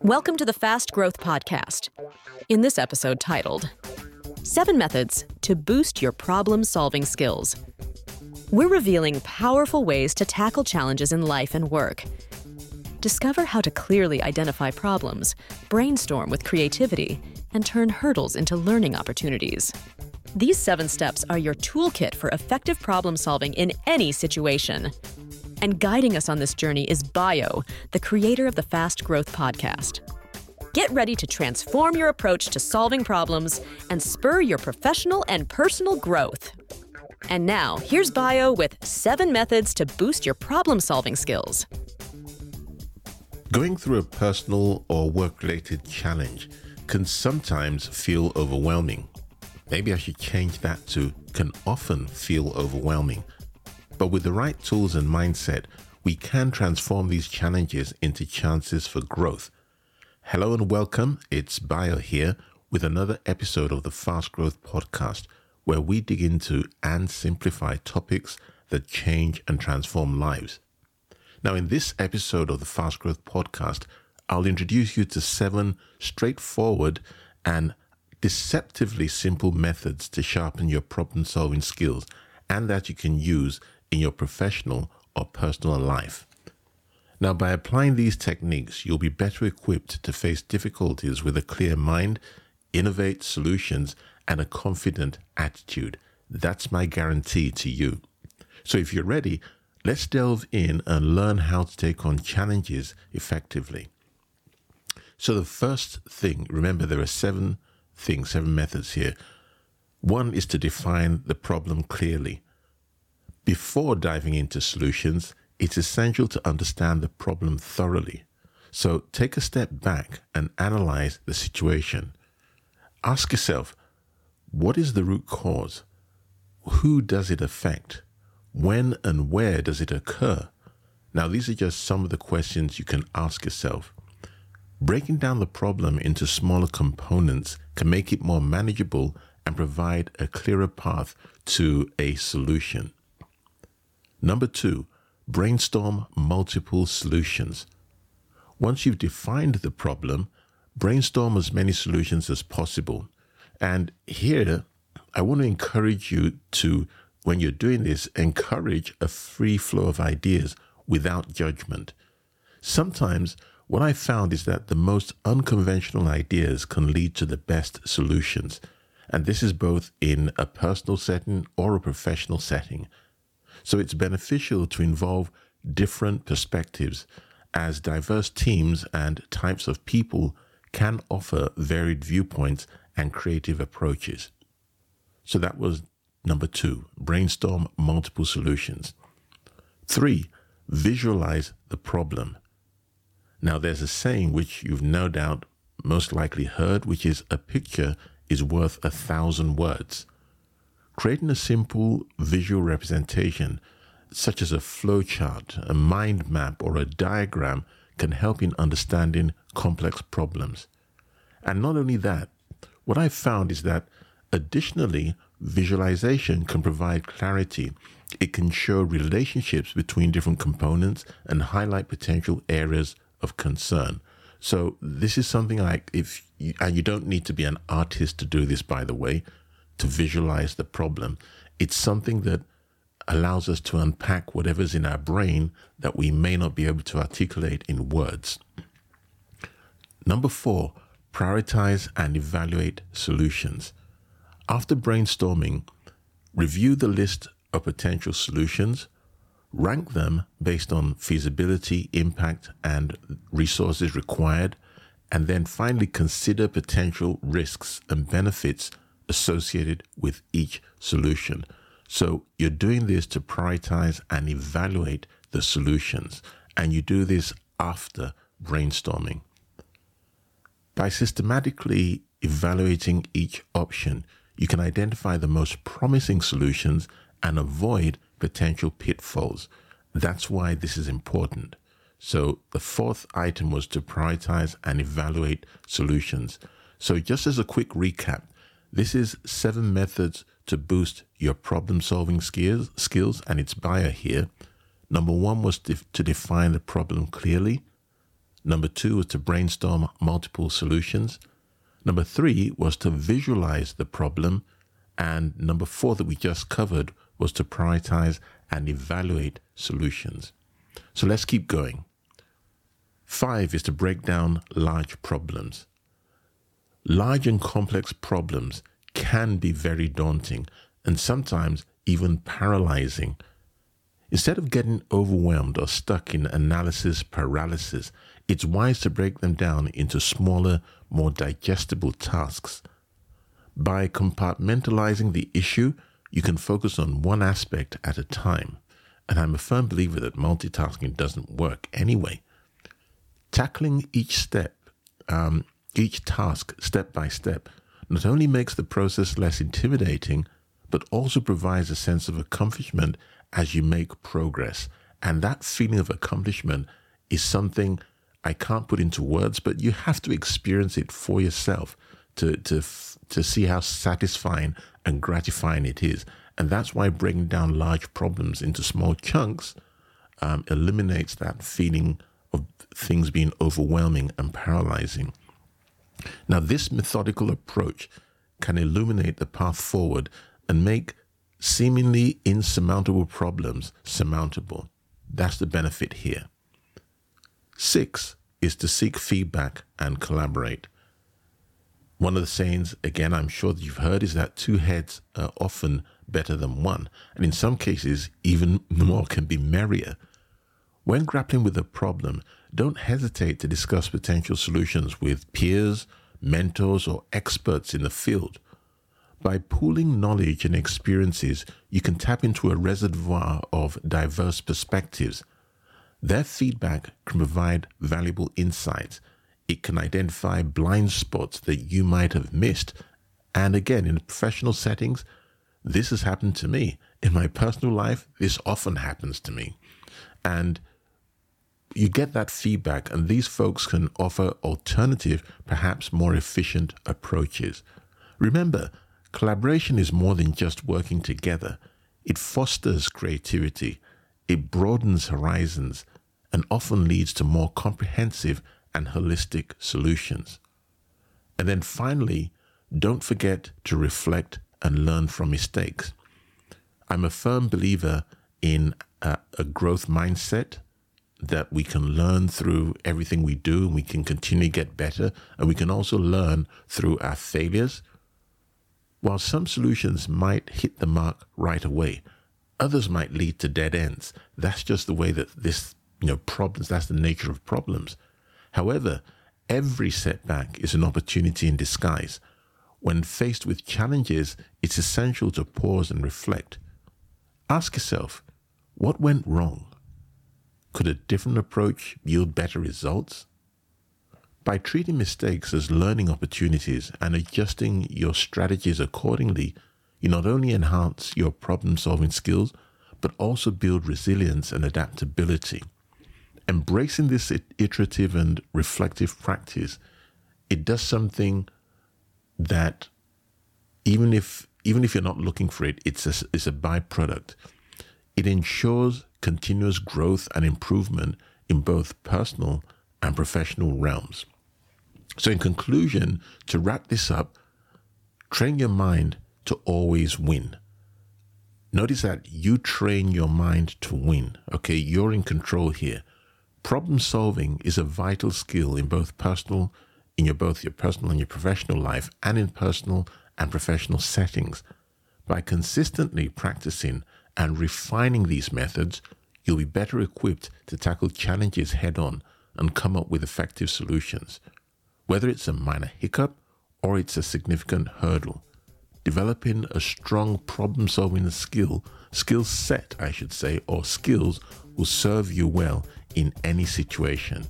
Welcome to the Fast Growth Podcast. In this episode titled, Seven Methods to Boost Your Problem Solving Skills, we're revealing powerful ways to tackle challenges in life and work. Discover how to clearly identify problems, brainstorm with creativity, and turn hurdles into learning opportunities. These seven steps are your toolkit for effective problem solving in any situation. And guiding us on this journey is Bayo, the creator of the Fast Growth Podcast. Get ready to transform your approach to solving problems and spur your professional and personal growth. And now, here's Bayo with seven methods to boost your problem solving skills. Going through a personal or work related challenge can sometimes feel overwhelming. Maybe I should change that to can often feel overwhelming. But with the right tools and mindset, we can transform these challenges into chances for growth. Hello and welcome. It's Bayo here with another episode of the Fast Growth Podcast, where we dig into and simplify topics that change and transform lives. Now, in this episode of the Fast Growth Podcast, I'll introduce you to seven straightforward and deceptively simple methods to sharpen your problem solving skills and that you can use in your professional or personal life. Now, by applying these techniques, you'll be better equipped to face difficulties with a clear mind, innovate solutions, and a confident attitude. That's my guarantee to you. So, if you're ready, let's delve in and learn how to take on challenges effectively. So, the first thing, remember, there are seven things, seven methods here. One is to define the problem clearly. Before diving into solutions, it's essential to understand the problem thoroughly. So take a step back and analyze the situation. Ask yourself, what is the root cause? Who does it affect? When and where does it occur? Now, these are just some of the questions you can ask yourself. Breaking down the problem into smaller components can make it more manageable and provide a clearer path to a solution. Number two, brainstorm multiple solutions. Once you've defined the problem, brainstorm as many solutions as possible. And here, I want to encourage you to, when you're doing this, encourage a free flow of ideas without judgment. Sometimes, what I found is that the most unconventional ideas can lead to the best solutions. And this is both in a personal setting or a professional setting. So it's beneficial to involve different perspectives as diverse teams and types of people can offer varied viewpoints and creative approaches. So that was number two brainstorm multiple solutions. Three, visualize the problem. Now, there's a saying which you've no doubt most likely heard, which is a picture is worth a thousand words. Creating a simple visual representation, such as a flowchart, a mind map, or a diagram, can help in understanding complex problems. And not only that, what I've found is that additionally, visualization can provide clarity. It can show relationships between different components and highlight potential areas of concern. So this is something like if you, and you don't need to be an artist to do this, by the way to visualize the problem. It's something that allows us to unpack whatever's in our brain that we may not be able to articulate in words. Number four, prioritize and evaluate solutions. After brainstorming, review the list of potential solutions, rank them based on feasibility, impact, and resources required, and then finally consider potential risks and benefits associated with each solution. So you're doing this to prioritize and evaluate the solutions, and you do this after brainstorming. By systematically evaluating each option, you can identify the most promising solutions and avoid potential pitfalls. That's why this is important. So, the fourth item was to prioritize and evaluate solutions. So, just as a quick recap, this is seven methods to boost your problem solving skills, skills, and it's Bayo here. Number one was to define the problem clearly. Number two was to brainstorm multiple solutions. Number three was to visualize the problem. And number four, that we just covered, was to prioritize and evaluate solutions. So let's keep going. Five is to break down large problems. Large and complex problems can be very daunting and sometimes even paralyzing. Instead of getting overwhelmed or stuck in analysis paralysis, it's wise to break them down into smaller, more digestible tasks. By compartmentalizing the issue, you can focus on one aspect at a time. And I'm a firm believer that multitasking doesn't work anyway. Tackling each step, um, each task step by step, not only makes the process less intimidating, but also provides a sense of accomplishment as you make progress. And that feeling of accomplishment is something I can't put into words, but you have to experience it for yourself to, to, to see how satisfying and gratifying it is. And that's why breaking down large problems into small chunks um, eliminates that feeling of things being overwhelming and paralyzing. Now, this methodical approach can illuminate the path forward and make seemingly insurmountable problems surmountable. That's the benefit here. Six is to seek feedback and collaborate. One of the sayings, again, I'm sure that you've heard, is that two heads are often better than one. And in some cases, even more can be merrier. When grappling with a problem, don't hesitate to discuss potential solutions with peers, mentors, or experts in the field. By pooling knowledge and experiences, you can tap into a reservoir of diverse perspectives. Their feedback can provide valuable insights. It can identify blind spots that you might have missed. And again, in professional settings, this has happened to me. In my personal life, this often happens to me. And you get that feedback, and these folks can offer alternative, perhaps more efficient approaches. Remember, Collaboration is more than just working together. It fosters creativity, it broadens horizons, and often leads to more comprehensive and holistic solutions. And then finally, don't forget to reflect and learn from mistakes. I'm a firm believer in a, a, growth mindset that we can learn through everything we do and we can continue to get better. And we can also learn through our failures. While some solutions might hit the mark right away, others might lead to dead ends. That's just the way that this, you know, problems, that's the nature of problems. However, every setback is an opportunity in disguise. When faced with challenges, it's essential to pause and reflect. Ask yourself, what went wrong? Could a different approach yield better results? By treating mistakes as learning opportunities and adjusting your strategies accordingly, you not only enhance your problem solving skills, but also build resilience and adaptability. Embracing this iterative and reflective practice, it does something that even if even if you're not looking for it, it's a, it's a byproduct. It ensures continuous growth and improvement in both personal and professional realms. So, in conclusion, to wrap this up, train your mind to always win. Notice that you train your mind to win. Okay, you're in control here. Problem solving is a vital skill in both personal, in your both your personal and your professional life, and in personal and professional settings. By consistently practicing and refining these methods, you'll be better equipped to tackle challenges head on and come up with effective solutions whether it's a minor hiccup or it's a significant hurdle. Developing a strong problem solving skill, skill set, I should say, or skills will serve you well in any situation.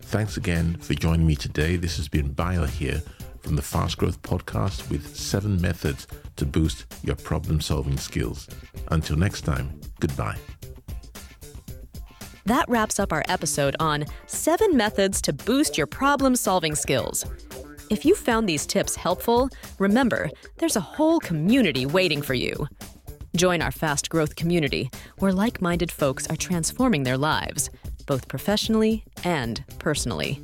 Thanks again for joining me today. This has been Bayo here from the Fast Growth Podcast with seven methods to boost your problem solving skills. Until next time, goodbye. That wraps up our episode on seven methods to boost your problem solving skills. If you found these tips helpful, remember there's a whole community waiting for you. Join our fast growth community, where like minded folks are transforming their lives, both professionally and personally.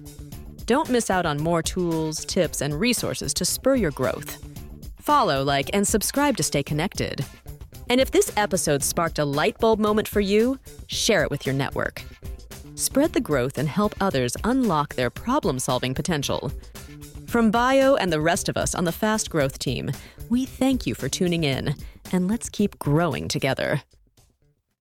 Don't miss out on more tools, tips, and resources to spur your growth. Follow, like, and subscribe to stay connected. And if this episode sparked a light bulb moment for you, share it with your network. Spread the growth and help others unlock their problem solving potential. From Bayo and the rest of us on the Fast Growth team, we thank you for tuning in, and let's keep growing together.